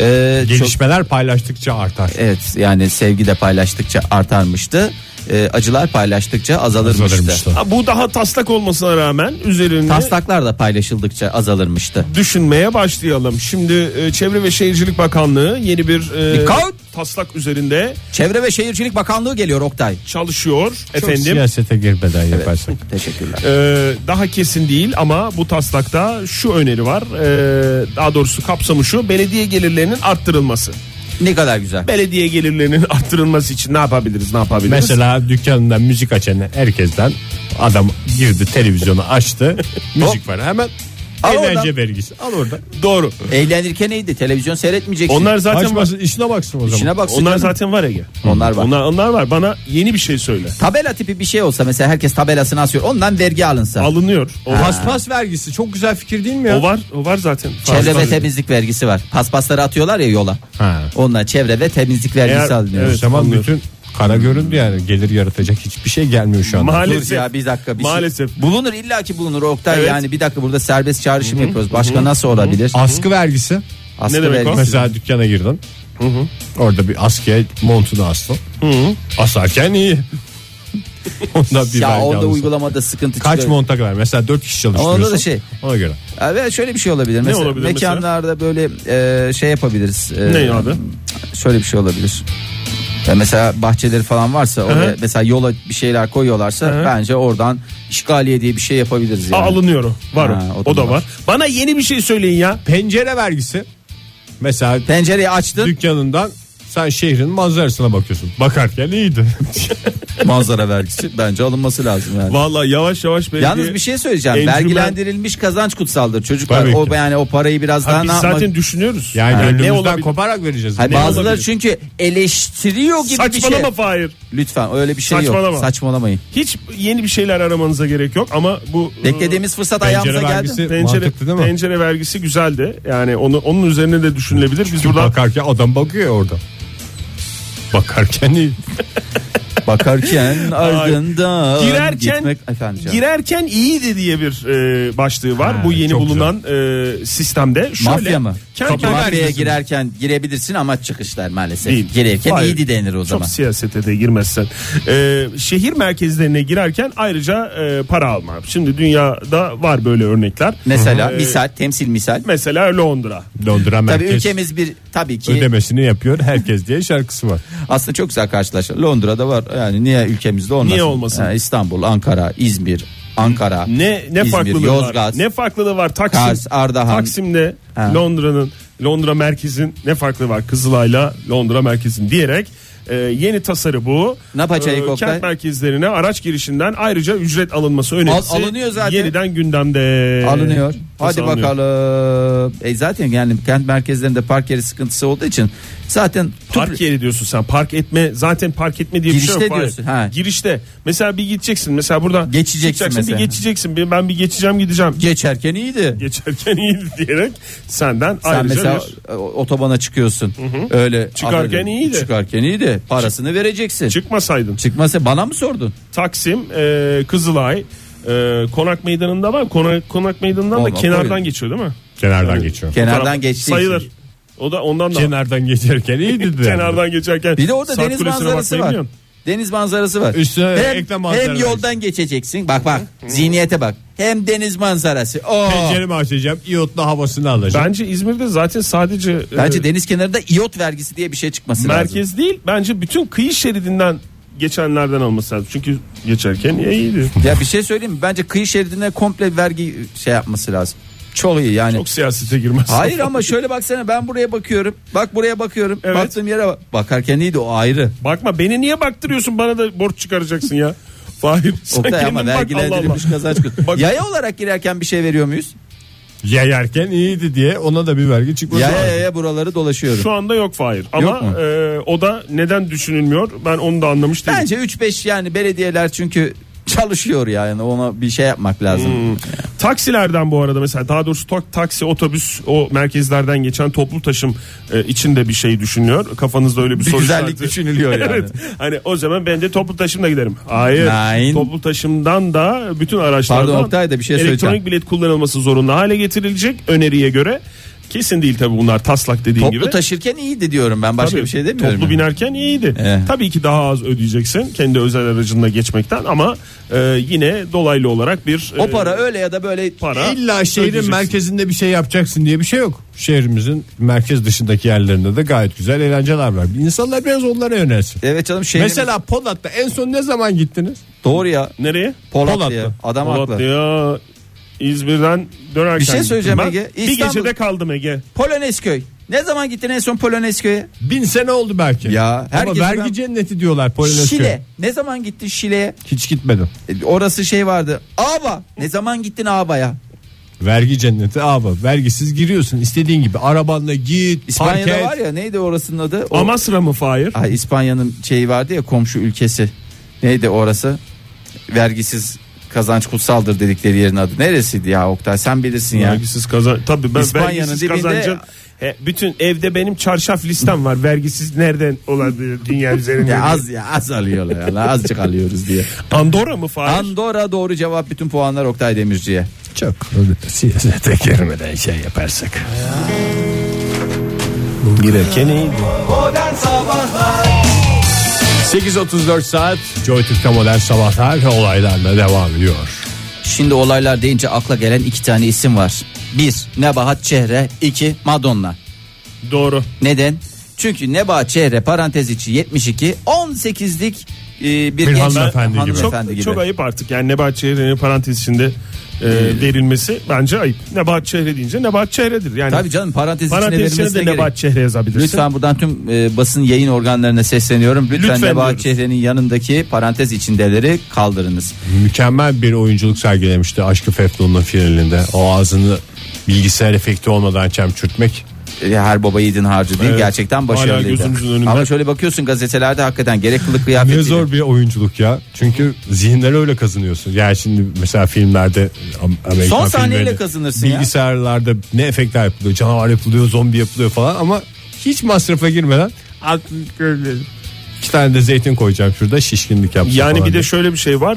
Ee, çok-
Gelişmeler paylaştıkça artar.
evet yani sevgi de paylaştıkça artarmıştı. Ee, acılar paylaştıkça azalırmıştı.
Azalırmıştı.
Ha, bu daha taslak olmasına rağmen üzerinde
Taslaklar da paylaşıldıkça azalırmıştı.
düşünmeye başlayalım. Şimdi e, Çevre ve Şehircilik Bakanlığı yeni bir e,
Dikkat!
Taslak üzerinde
Çevre ve Şehircilik Bakanlığı geliyor Oktay.
çalışıyor
Çok
efendim.
siyasete girmeden yaparsak.
Teşekkürler.
Ee, daha kesin değil ama bu taslakta şu öneri var. Ee, daha doğrusu kapsamı şu. Belediye gelirlerinin arttırılması.
Ne kadar güzel.
Belediye gelirlerinin arttırılması için ne yapabiliriz? Ne yapabiliriz?
Mesela dükkanından müzik açan herkesten adam girdi televizyonu açtı. müzik var hemen
Al
eğlence
oradan.
vergisi. Al orada.
doğru.
Eğlenirken neydi? Televizyon seyretmeyeceksin.
Onlar zaten var.
Açmasın işine baksın o zaman.
İşine baksın.
Onlar
canım.
zaten var Ege.
Onlar var.
Onlar, onlar var. Bana yeni bir şey söyle.
Tabela tipi bir şey olsa mesela herkes tabelasını asıyor. Ondan vergi alınsa.
Alınıyor. O var.
Paspas vergisi çok güzel fikir değil mi ya?
O var. O var zaten.
Çevre ve temizlik vergisi var. Paspasları atıyorlar ya yola.
Ha.
Onunla çevre ve temizlik vergisi
Eğer-
alınıyor.
evet.
Zaman bütün kara göründü yani gelir yaratacak hiçbir şey gelmiyor şu anda.
Maalesef.
Dur ya bir dakika bir
Maalesef.
şey. Bulunur illaki bulunur Oktay
Evet.
yani bir dakika burada serbest çağrışım yapıyoruz. Başka nasıl olabilir?
Askı vergisi.
Askı
Ne demek o?
vergisi.
Mesela dükkana girdin. Orada bir askıya montunu astın. Asarken iyi. Ondan bir
Ya onda uygulamada sıkıntı
Kaç
çıkıyor.
monta kadar? Mesela 4 kişi çalıştırıyorsun.
Onda da şey.
Ona göre.
Evet şöyle bir şey olabilir. Mesela
olabilir mesela?
mekanlarda böyle e, şey yapabiliriz. E,
Ne abi?
Şöyle bir şey olabilir. Mesela bahçeleri falan varsa oraya mesela yola bir şeyler koyuyorlarsa
Hı.
bence oradan işgaliye diye bir şey yapabiliriz yani.
Aa, alınıyor o. Var
Ha,
o. O da var. Bana yeni bir şey söyleyin ya.
Pencere vergisi. Mesela
Pencereyi açtın
dükkanından sen şehrin manzarasına bakıyorsun. Bakarken iyiydi.
manzara vergisi bence alınması lazım yani.
Vallahi yavaş yavaş belediye...
Yalnız bir şey söyleyeceğim.
Encümen-
Vergilendirilmiş kazanç kutsaldır. Çocuklar
Tabii
o
ki.
yani o parayı biraz
Ha,
daha
biz
ne yapmak?
zaten düşünüyoruz.
Yani
Ha, ne olabilir?
koparak vereceğiz.
Hayır, bazıları
olabilir?
çünkü eleştiriyor gibi bir
Saçmalama
şey.
Fahir.
Lütfen öyle bir şey
Saçmalama.
yok. Saçmalamayın.
Hiç yeni bir şeyler aramanıza gerek yok ama bu
Beklediğimiz fırsat
Pencere
ayağımıza geldi.
vergisi-
pencere
Mantıklı değil mi?
pencere vergisi güzeldi. Yani onu onun üzerine de düşünülebilir. Biz
Çünkü
burada
bakarken adam bakıyor orada. Bakarken iyi.
Bakarken ardından
girerken
gitmek efendim. canım.
girerken iyiydi diye bir e, başlığı var.
Ha,
bu yeni
çok
bulunan e, sistemde. Şöyle,
Mafya mı?
Kendi vergisi-
girerken girebilirsin ama çıkışlar maalesef.
Değil.
Girerken
Hayır.
iyiydi denir o zaman.
Çok siyasete de girmezsen. Ee, şehir merkezlerine girerken ayrıca e, para alma. Şimdi dünyada var böyle örnekler.
Mesela
Ee,
misal, temsil misal.
Mesela Londra.
Londra
Tabii
merkez
ülkemiz bir tabii ki
ödemesini yapıyor herkes diye şarkısı var.
aslında çok güzel karşılaşır. Londra'da var. Yani niye ülkemizde olmasın?
Niye olmasın?
Ha, İstanbul, Ankara, İzmir, Ankara.
Ne ne
İzmir,
farklılığı
Yozgat.
var? Ne farklılığı var? Taksim,
Kars, Ardahan.
Taksim'de
Ha.
Londra'nın Londra merkezin ne farklı var? Kızılay'la Londra merkezin diyerek e, yeni tasarı bu.
Yapacak
E? Kent merkezlerine araç girişinden ayrıca ücret alınması önerisi.
Al- alınıyor zaten.
Yeniden gündemde.
alınıyor. Hadi bakalım. E zaten yani kent merkezlerinde park yeri sıkıntısı olduğu için zaten
Park yeri diyorsun sen. Park etme zaten park etme diye bir şey
Girişte
yok.
Diyorsun, ha.
Girişte. Mesela bir gideceksin. Mesela burada
Geçeceksin mesela.
Bir geçeceksin. Bir, ben bir geçeceğim gideceğim.
geçerken iyiydi.
Geçerken iyiydi diyerek senden
Sen
ayrıca
mesela
bir-
otobana çıkıyorsun. Öyle
Çıkarken
affedersin,
iyiydi.
Çıkarken iyiydi. Parasını vereceksin.
çıkmasaydın.
Çıkmasa bana mı sordun?
Taksim, e, Kızılay, e, Konak Meydanı'nda var. Konak, Konak Meydanı'ndan da
Olmaz,
kenardan
koyun.
geçiyor değil mi?
Kenardan geçiyor.
Kenardan geçtiği
Sayılır.
için.
O da ondan da.
Kenardan geçerken iyiydi. de.
Kenardan geçerken.
Bir de orada deniz manzarası var. Deniz manzarası var.
Üstüne
hem,
ekle manzara
hem yoldan geçeceksin. Bak bak zihniyete bak. Hem deniz manzarası. Oo.
Penceremi açacağım. iyotlu havasını alacağım.
Bence İzmir'de zaten sadece e,
Bence deniz kenarında iyot vergisi diye bir şey çıkması lazım.
merkez değil. Bence bütün kıyı şeridinden geçenlerden olması lazım. Çünkü geçerken iyiydi.
Ya bir şey söyleyeyim mi? Bence kıyı şeridine komple vergi şey yapması lazım. Çok iyi yani.
Çok siyasete girmez.
Hayır ama şöyle baksana ben buraya bakıyorum. Bak buraya bakıyorum.
Evet.
Baktığım yere bak. Bakarken iyiydi o ayrı.
Bakma beni niye baktırıyorsun bana da borç çıkaracaksın ya. Fahir sen
Oktay
kendin
ama
bak Allah Allah.
kazanç. Yaya olarak girerken bir şey veriyor muyuz?
Yayarken iyiydi diye ona da bir vergi çıkması
Yaya yaya buraları dolaşıyorum.
Şu anda yok Fahir. Ama
Yok mu?
e, o da neden düşünülmüyor ben onu da anlamış değilim.
Bence 3-5 yani belediyeler çünkü çalışıyor yani ona bir şey yapmak lazım.
Hmm. Taksilerden bu arada mesela daha doğrusu tok- taksi otobüs o merkezlerden geçen toplu taşım e, içinde bir şey düşünüyor. Kafanızda öyle bir,
Bir
soru
güzellik
işareti-
düşünülüyor yani.
evet. Hani o zaman ben de toplu taşımla giderim. Hayır.
Nein.
Toplu taşımdan da bütün araçlardan
Pardon Oktay da bir şey
elektronik bilet kullanılması zorunlu hale getirilecek öneriye göre. Kesin değil tabii bunlar taslak dediğin
Toplu
gibi.
taşırken iyiydi diyorum ben başka
Tabii,
bir şey demiyorum.
Toplu
yani.
binerken iyiydi.
Evet.
Tabii ki daha az ödeyeceksin kendi özel aracınla geçmekten ama e, yine dolaylı olarak bir
O
e,
para öyle ya da böyle
para
İlla şehrin
ödeyeceksin.
merkezinde bir şey yapacaksın diye bir şey yok. Şehrimizin merkez dışındaki yerlerinde de gayet güzel eğlenceler var. İnsanlar biraz onlara yönelsin.
Evet canım şehrimiz
Mesela Polat'ta en son ne zaman gittiniz?
doğru ya.
Nereye?
Polatlı'ya.
Polatlı.
Adam haklı.
Polatlı'ya İzmir'den dönerken
Bir şey söyleyeceğim
ben.
Ege.
Bir
İstanbul-
gecede kaldım Ege.
Polonezköy. Ne zaman gittin en son Polonezköy'e?
Bin sene oldu belki.
Ya,
Ama vergi
ben-
cenneti diyorlar Polonezköy.
Şile. Ne zaman gittin Şile'ye?
Hiç gitmedim.
E, Orası şey vardı. Aba. Ne zaman gittin Aba'ya?
Vergi cenneti abi. Vergisiz giriyorsun istediğin gibi. Arabanla git.
İspanya'da
park et.
var ya neydi orasının adı? O,
Amasra mı Fahir?
Ay, İspanya'nın şeyi vardı ya komşu ülkesi. Neydi orası? Vergisiz kazanç kutsaldır dedikleri yerin adı. Neresiydi ya Oktay sen bilirsin ya.
Vergisiz kazan. Tabii ben
İspanya'nın
vergisiz
dibinde-
kazancın He, bütün evde benim çarşaf listem var. Vergisiz nereden olabilir dünya üzerinde?
Ya az ya az alıyorlar ya azıcık alıyoruz diye.
Andorra mı Fahir?
Andorra doğru cevap bütün puanlar Oktay Demirci'ye.
Çok siyasete girmeden şey yaparsak.
Girerken iyiydi.
Modern Sabahlar
8.34 saat Joy Türk'te modern sabahlar olaylarla devam ediyor.
Şimdi olaylar deyince akla gelen iki tane isim var. Bir Nebahat Çehre, iki Madonna.
Doğru.
Neden? Çünkü Nebahat Çehre parantez içi 72 18'lik e, bir,
Bir
genç
hanımefendi gibi.
Çok,
hanımefendi gibi.
çok ayıp artık yani Nebahat Çehre'nin parantez içinde e, verilmesi bence ayıp. Nebahat Çehre deyince Nebahat Çehre'dir. Yani
Tabii canım parantez
parantez içine
verilmesine
de
gerek.
Nebahat Çehre yazabilirsin.
Lütfen buradan tüm e, basın yayın organlarına sesleniyorum. Lütfen,
Lütfen
Nebahat
diyoruz.
Çehre'nin yanındaki parantez içindeleri kaldırınız.
Mükemmel bir oyunculuk sergilemişti Aşkı Fefnun'un finalinde. O ağzını bilgisayar efekti olmadan çemçürtmek.
Her baba yiğidin harcı değil
Evet.
gerçekten başarılıydı. Ama şöyle bakıyorsun gazetelerde hakikaten gerek kılık kıyafet
Ne zor bir oyunculuk ya. Çünkü zihinleri öyle kazanıyorsun. Yani şimdi mesela filmlerde Am- Amerikan
Son sahneyle kazanırsın ya.
Bilgisayarlarda ne efektler yapılıyor. Canavar yapılıyor, zombi yapılıyor falan ama hiç masrafa girmeden iki tane de zeytin koyacağım şurada şişkinlik yapsın
Yani
falan
bir de
diye.
şöyle bir şey var.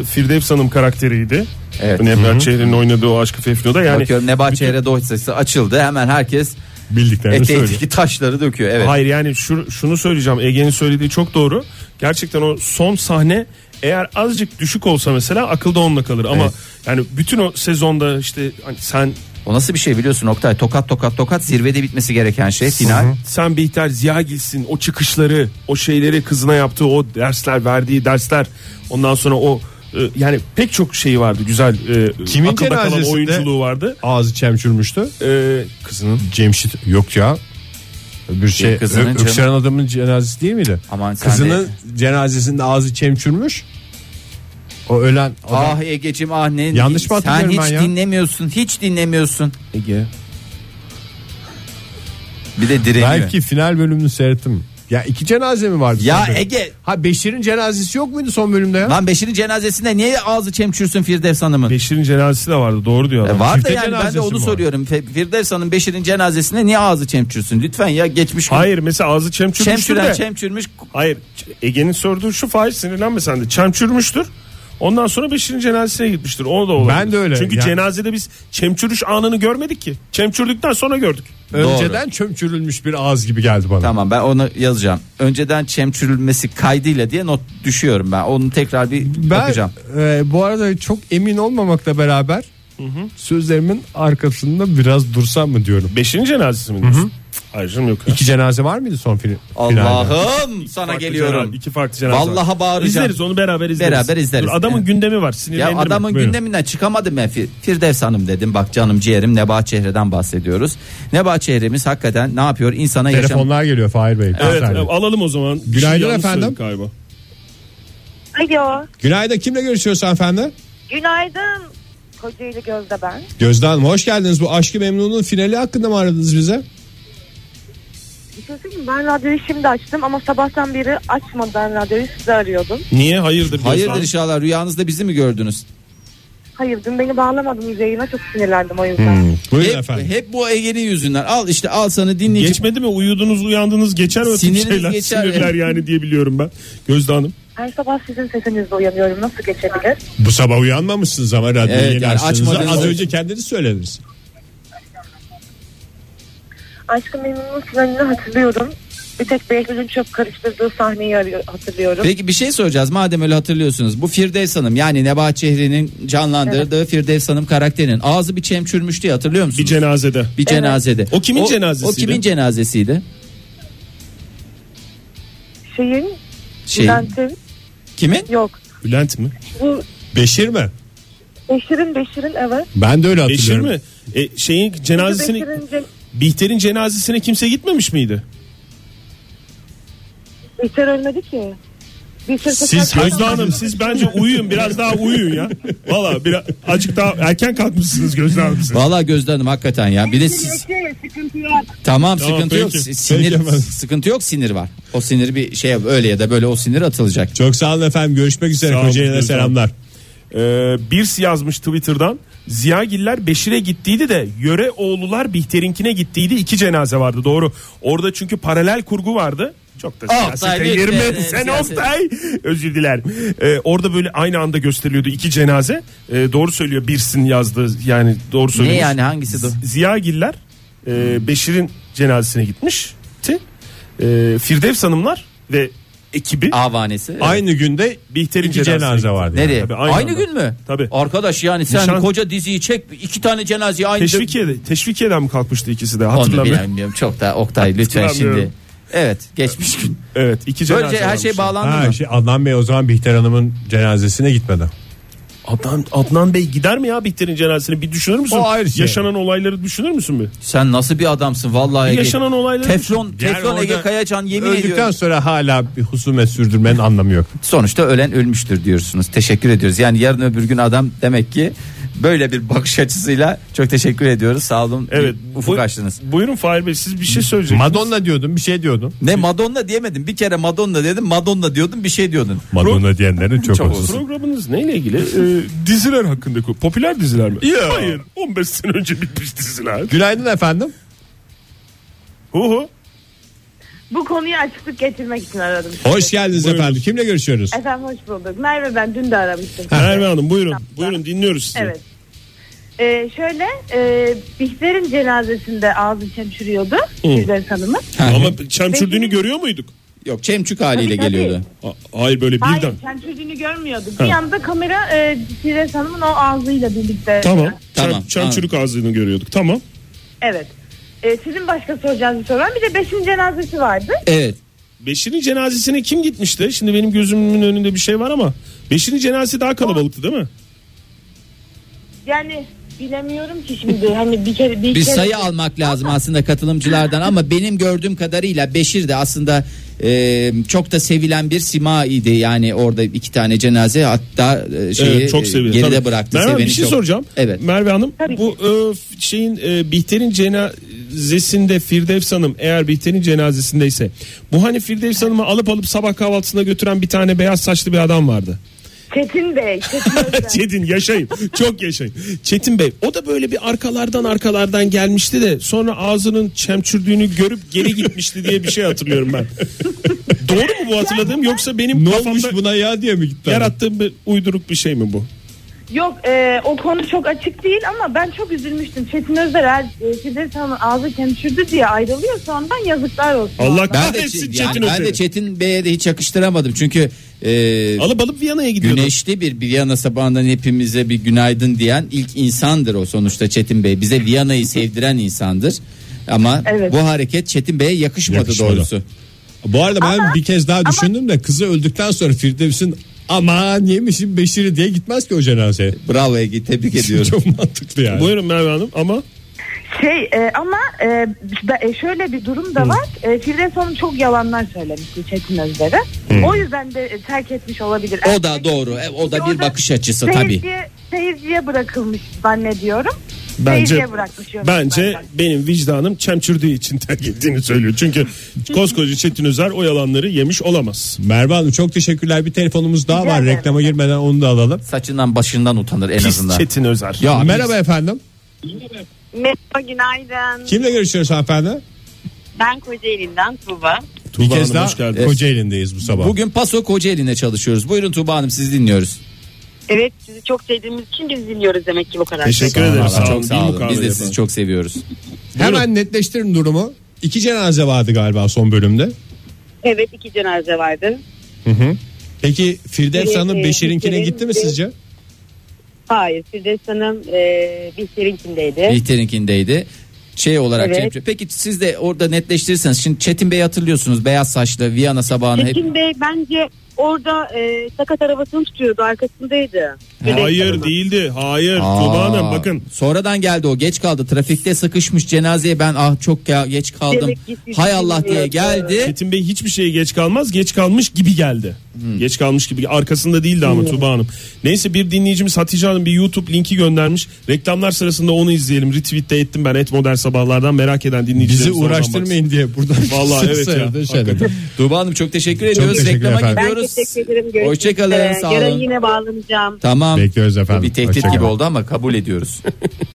E, Firdevs Hanım karakteriydi.
Evet.
Nebahat Çehre'nin oynadığı o Aşkı Fefnu'da yani
Bakıyorum Nebahat
bütün-
dosyası açıldı. Hemen herkes
bildiklerini söylüyor.
taşları döküyor. Evet.
Hayır yani şu, şunu söyleyeceğim Ege'nin söylediği çok doğru. Gerçekten o son sahne eğer azıcık düşük olsa mesela akılda onunla kalır ama
Evet.
yani bütün o sezonda işte hani sen
O nasıl bir şey biliyorsun Oktay? Tokat tokat tokat zirvede bitmesi gereken şey final.
sen Bihter Ziya Gilsin o çıkışları o şeyleri kızına yaptığı o dersler verdiği dersler ondan sonra o yani pek çok şeyi vardı güzel e,
Kimin
akılda kalan
cenazesinde?
oyunculuğu vardı.
Ağzı çemçürmüştü.
E, kızının
Cemşit yok ya. Bir şey
kızının
Ö- öksüren adamın cenazesi değil miydi?
Aman sen
Kızının cenazesinde ağzı çemçürmüş. O ölen adam.
Ah Ege'cim ah ne
Yanlış mı
Sen
hatırlıyorum
hiç
ben ya?
dinlemiyorsun. Hiç dinlemiyorsun.
Ege
Bir de direniyor.
Belki final bölümünü seyrettim. Ya iki cenaze mi vardı?
Ya? Ege
Ha Beşir'in cenazesi yok muydu son bölümde ya?
lan Beşir'in cenazesinde niye ağzı çemçürsün Firdevs Hanım'ın?
Beşir'in cenazesi de vardı doğru diyor.
E,
adam.
var da yani ben de onu
var?
soruyorum. Firdevs Hanım Beşir'in cenazesinde niye ağzı çemçürsün? Lütfen ya geçmiş gün.
Hayır mesela ağzı çemçürmüştür
Çemçüren
de.
çemçürmüş.
Hayır Ege'nin sorduğu şu faiz sinirlenme sen de çemçürmüştür. Ondan sonra Beşir'in cenazesine gitmiştir. O da olabilir.
Ben de öyle.
Çünkü
Yani-
cenazede biz çemçürüş anını görmedik ki. Çemçürdükten sonra gördük.
Önceden çömçürülmüş bir ağız gibi geldi bana.
Tamam ben onu yazacağım. Önceden çemçürülmesi kaydıyla diye not düşüyorum ben. Onu tekrar bir
Ben
bakacağım.
e, bu arada çok emin olmamakla beraber sözlerimin arkasında biraz dursam mı diyorum.
Beşir'in cenazesi mi diyorsun? Hayır canım yok. ya.
İki cenaze var mıydı son film?
Allah'ım sana
Farklı
geliyorum.
cenaze- iki farklı cenaze var.
Vallahi bağıracağım.
İzleriz onu beraber izleriz.
Beraber izleriz.
Dur, adamın
Evet.
gündemi var
Ya adamın
Buyurun.
gündeminden çıkamadım ben Fir- Firdevs Hanım dedim. Bak canım ciğerim Nebahat Çehre'den bahsediyoruz. Nebahat Çehre'miz hakikaten ne yapıyor? İnsana yaşam
Telefonlar geliyor Fahir Bey.
Evet
Efendim.
alalım o zaman.
Günaydın
yanlış
efendim.
Galiba.
Alo,
Günaydın kimle görüşüyoruz efendim?
günaydın. Kocaeli Gözde ben.
Gözde Hanım hoş geldiniz. Bu Aşkı Memnun'un finali hakkında mı aradınız bize?
Şey mi? Ben radyoyu şimdi açtım ama sabahtan beri açmadan radyoyu size arıyordum.
Niye hayırdır?
Hayırdır inşallah rüyanızda bizi mi gördünüz?
Hayır dün beni bağlamadınız yayına çok sinirlendim o yüzden.
Buyurun
Hep,
efendim.
hep bu Ege'nin yüzünden. Al işte al sana dinleyici.
Geçmedi mi? Uyudunuz uyandınız geçer
Siniriniz
şeyler.
geçer.
Sinirler yani diye biliyorum ben. Gözde Hanım.
Her sabah sizin sesinizle uyanıyorum. Nasıl geçebilir?
Bu sabah uyanmamışsınız ama radyoyu
Evet,
yeni
yani
açtığınızda az önce kendiniz söylediniz.
Aşkı Memnun'un finalini hatırlıyorum. Bir tek Behlül'ün çok karıştırdığı sahneyi arıyor, hatırlıyorum.
Peki bir şey soracağız madem öyle hatırlıyorsunuz. Bu Firdevs Hanım yani Nebahat Çehri'nin canlandırdığı Firdevs Hanım karakterinin ağzı bir çemçürmüş diye hatırlıyor musunuz?
Bir cenazede.
Bir cenazede.
O kimin
O
cenazesiydi?
kimin cenazesiydi?
Şeyin,
Şey,
Bülent'in
kimin?
yok.
Bülent mi?
Bu
Beşir mi?
Beşir'in Beşir'in evet.
Ben de öyle
Beşir
hatırlıyorum.
mi? E, şeyin cenazesine
Beşir'in
Bihter'in cenazesine kimse gitmemiş miydi?
Bihter ölmedi ki. Bihter
Siz
tekrar-
Gözde Hanım siz bence uyuyun biraz daha uyuyun ya. Valla biraz azıcık daha erken kalkmışsınız Gözde Hanım siz.
Vallahi Gözde Hanım hakikaten ya. Bir de siz
Sıkıntı yok.
tamam,
Tamam,
sıkıntı yok.
peki.
Sinir
Peki efendim.
sıkıntı yok, sinir var. O sinir bir şey öyle ya da böyle o sinir atılacak.
Çok sağ olun efendim. Görüşmek üzere.
Sağ olun,
Kocaeli'ne selamlar.
Ee, Birs yazmış Twitter'dan. Ziyagiller Beşir'e gittiydi de Yöre oğlular Bihter'inkine gittiydi. iki cenaze vardı doğru. Orada çünkü paralel kurgu vardı. Çok da siyasete girme sen. Oktay. Özür dilerim. Ee, orada böyle aynı anda gösteriliyordu iki cenaze. Ee, doğru söylüyor Birs'in yazdığı yani doğru
Ne
söylüyor.
yani hangisi de?
Ziyagiller e, Beşir'in cenazesine gitmişti. E, Firdevs Hanımlar ve ekibi
Avanesi. evet.
Aynı günde
Bihter'in
iki cenaze
gitti.
vardı.
Nereye?
Tabii,
aynı
aynı anda.
gün mü?
Tabii.
Arkadaş yani sen
Nişan-
koca diziyi çek iki tane cenazeyi aynı
Teşvikiye'de, teşvikiyeden mi kalkmıştı ikisi de
Onu
hatırlamıyorum.
bilmiyorum çok da Oktay lütfen şimdi. Evet geçmiş gün.
Evet iki cenaze
Böylece her şey bağlandı
Ha,
mı?
şey, Adnan Bey o zaman Bihter Hanım'ın cenazesine gitmedi.
Adnan, Adnan Bey gider mi ya Bihter'in cenazesine bir düşünür müsün?
O ayrı şey.
Yaşanan olayları düşünür müsün bir?
Sen nasıl bir adamsın vallahi Ege.
Yaşanan olayları
Teflon, teflon Ege Kayacan yemin
Öldükten
ediyorum.
sonra hala bir husumet sürdürmenin anlamı yok.
Sonuçta ölen ölmüştür diyorsunuz. Teşekkür ediyoruz. Yani yarın öbür gün adam demek ki böyle bir bakış açısıyla çok teşekkür ediyoruz. Sağ olun.
Evet.
Ufuk
Bu-
açtınız.
Buyurun Fahir Bey siz bir şey söyleyeceksiniz.
Madonna diyordun bir şey diyordun.
Ne Madonna diyemedim. Bir kere Madonna dedim. Madonna diyordun bir şey diyordun.
Madonna diyenlerin çok,
Çok
olsun.
Programınız neyle ilgili? Ee, diziler hakkında. Popüler diziler mi?
Ya.
Hayır. 15 sene önce bitmiş diziler.
Günaydın efendim.
Hu hu.
Bu konuya açıklık getirmek için aradım.
Hoş geldiniz
Buyurun.
efendim. Kimle görüşüyoruz?
Efendim hoş bulduk. Merve ben dün de aramıştım.
Merve Hanım buyurun. Buyurun dinliyoruz sizi.
Evet. Ee, şöyle e, Bihter'in cenazesinde ağzı çemçürüyordu Firdevs Hanım'ın.
Ama çemçürdüğünü görüyor muyduk?
Yok çemçük haliyle
Tabii, tabii.
geliyordu.
Ha- Hayır böyle birden.
Hayır çemçürdüğünü görmüyorduk. Bir yanda kamera e, Firdevs Hanım'ın o ağzıyla birlikte.
Tamam.
Tamam,
Çem, çemçürük ağzını görüyorduk. Tamam.
Evet. E, sizin başka soracağınız bir soru var. Bir de beşin cenazesi vardı.
Evet.
Beşir'in cenazesine kim gitmişti? Şimdi benim gözümün önünde bir şey var ama Beşir'in cenazesi daha kalabalıktı değil mi?
Yani bilemiyorum ki şimdi hani bir kere bir,
Bir
kere
sayı almak lazım aslında katılımcılardan ama benim gördüğüm kadarıyla Beşir de aslında e, çok da sevilen bir sima idi. Yani orada iki tane cenaze hatta e, şeyi
Evet, çok seviyorum.
geride
Tabii.
bıraktı.
Merve bir şey
çok.
soracağım.
Evet.
Merve Hanım
Tabii
bu e, şeyin e, Bihter'in cenazesinde Firdevs Hanım eğer Bihter'in cenazesindeyse bu hani Firdevs Hanım'ı alıp alıp sabah kahvaltısına götüren bir tane beyaz saçlı bir adam vardı.
Çetin Bey. Çetin.
Çetin yaşayın. Çok yaşayın. Çetin Bey o da böyle bir arkalardan arkalardan gelmişti de sonra ağzının çemçürdüğünü görüp geri gitmişti diye bir şey hatırlıyorum ben. Doğru mu bu hatırladığım yoksa benim
Ne olmuş
kafamda
buna ya diye mi gitti?
yarattığım bir uyduruk bir şey mi bu?
Yok e, o konu çok açık değil ama ben çok üzülmüştüm. Çetin Özer e, Firdevs Hanım'ın ağzı çemçürdü diye ayrılıyorsa ondan yazıklar olsun.
Allah
Ben de,
kahretsin
yani
Çetin
ben de
Özer'i.
Çetin Bey'e de hiç yakıştıramadım. Çünkü e,
Alıp alıp Viyana'ya gidiyordu.
güneşli bir Viyana sabahından hepimize bir günaydın diyen ilk insandır o sonuçta Çetin Bey. Bize Viyana'yı sevdiren insandır. Ama
Evet.
bu hareket Çetin Bey'e yakışmadı,
Yakışmadı.
doğrusu.
Bu arada ben
Ama-
bir kez daha düşündüm de kızı öldükten sonra Firdevs'in aman yemişim Beşir'i diye gitmez ki o cenazeye.
Bravo Ege tebrik ediyorum.
Çok mantıklı yani.
Buyurun Merve Hanım ama
Şey e, ama e, e, şöyle bir durum da var. E, Firdevs Hanım çok yalanlar söylemişti Çetin Özer'e. O yüzden de e, terk etmiş olabilir.
O da doğru. E, O da bir bakış açısı tabii.
Seyirciye, seyirciye bırakılmış zannediyorum.
Bence bence
yönetmenler.
benim vicdanım çemçürdüğü için terk ettiğini söylüyor. Çünkü koskoca Çetin Özer o yalanları yemiş olamaz.
Merve Hanım çok teşekkürler. Bir telefonumuz daha
Rica
var.
ederim.
Reklama girmeden onu da alalım.
Saçından başından utanır en
Pis
azından.
Çetin Özer.
Ya
Merhaba efendim.
Merhaba günaydın.
Kimle görüşüyoruz hanımefendi?
Ben Kocaeli'nden Tuğba.
Bir
Tuğba
kez
Hanım,
daha
hoş geldiniz.
Kocaeli'ndeyiz bu sabah.
Bugün Paso Kocaeli'ne çalışıyoruz. Buyurun Tuğba Hanım sizi dinliyoruz.
Evet sizi çok sevdiğimiz için biz dinliyoruz demek ki bu kadar.
Teşekkür ederim. Sağ olun.
Çok sağ olun. Biz de sizi çok seviyoruz.
Hemen netleştirin durumu. İki cenaze vardı galiba son bölümde.
Evet iki cenaze vardı.
Peki Firdevs Hanım
e,
Beşir'inkine
Beşir'in-
gitti mi sizce?
Hayır Firdevs Hanım e, Bihter'inkindeydi.
Bihter'inkindeydi. Şey olarak
Evet.
Cem- Peki siz de orada netleştirirseniz şimdi Çetin Bey hatırlıyorsunuz beyaz saçlı Viyana sabahını hep
Çetin Bey bence orada e, sakat arabasını tutuyordu arkasındaydı.
Hayır değildi. Hayır.
Aa,
Tuba Hanım bakın.
Sonradan geldi o geç kaldı trafikte sıkışmış cenazeye ben ah çok ya geç kaldım.
Demek ki
Hay Allah diye geldi.
Çetin Bey hiçbir şeye geç kalmaz. Geç kalmış gibi geldi.
Hmm.
Geç kalmış gibi. Arkasında değildi ama Tuba Hanım. Neyse bir dinleyicimiz Hatice Hanım bir YouTube linki göndermiş. Reklamlar sırasında onu izleyelim. Retweet de ettim ben et modern sabahlardan merak eden dinleyicilerimiz.
Bizi
oradan
uğraştırmayın diye buradan.
Vallahi evet ya,
şeyler.
hakikaten.
Tuğba Hanım çok teşekkür ediyoruz.
teşekkür
Reklama
efendim.
Ben
gidiyoruz.
teşekkür ederim. Görüşmek
Hoşçakalın,
üzere.
sağ olun.
Yarın yine bağlanacağım.
Tamam.
Bekliyoruz efendim.
Bir tehdit
Hoşçakalın.
gibi oldu ama kabul ediyoruz.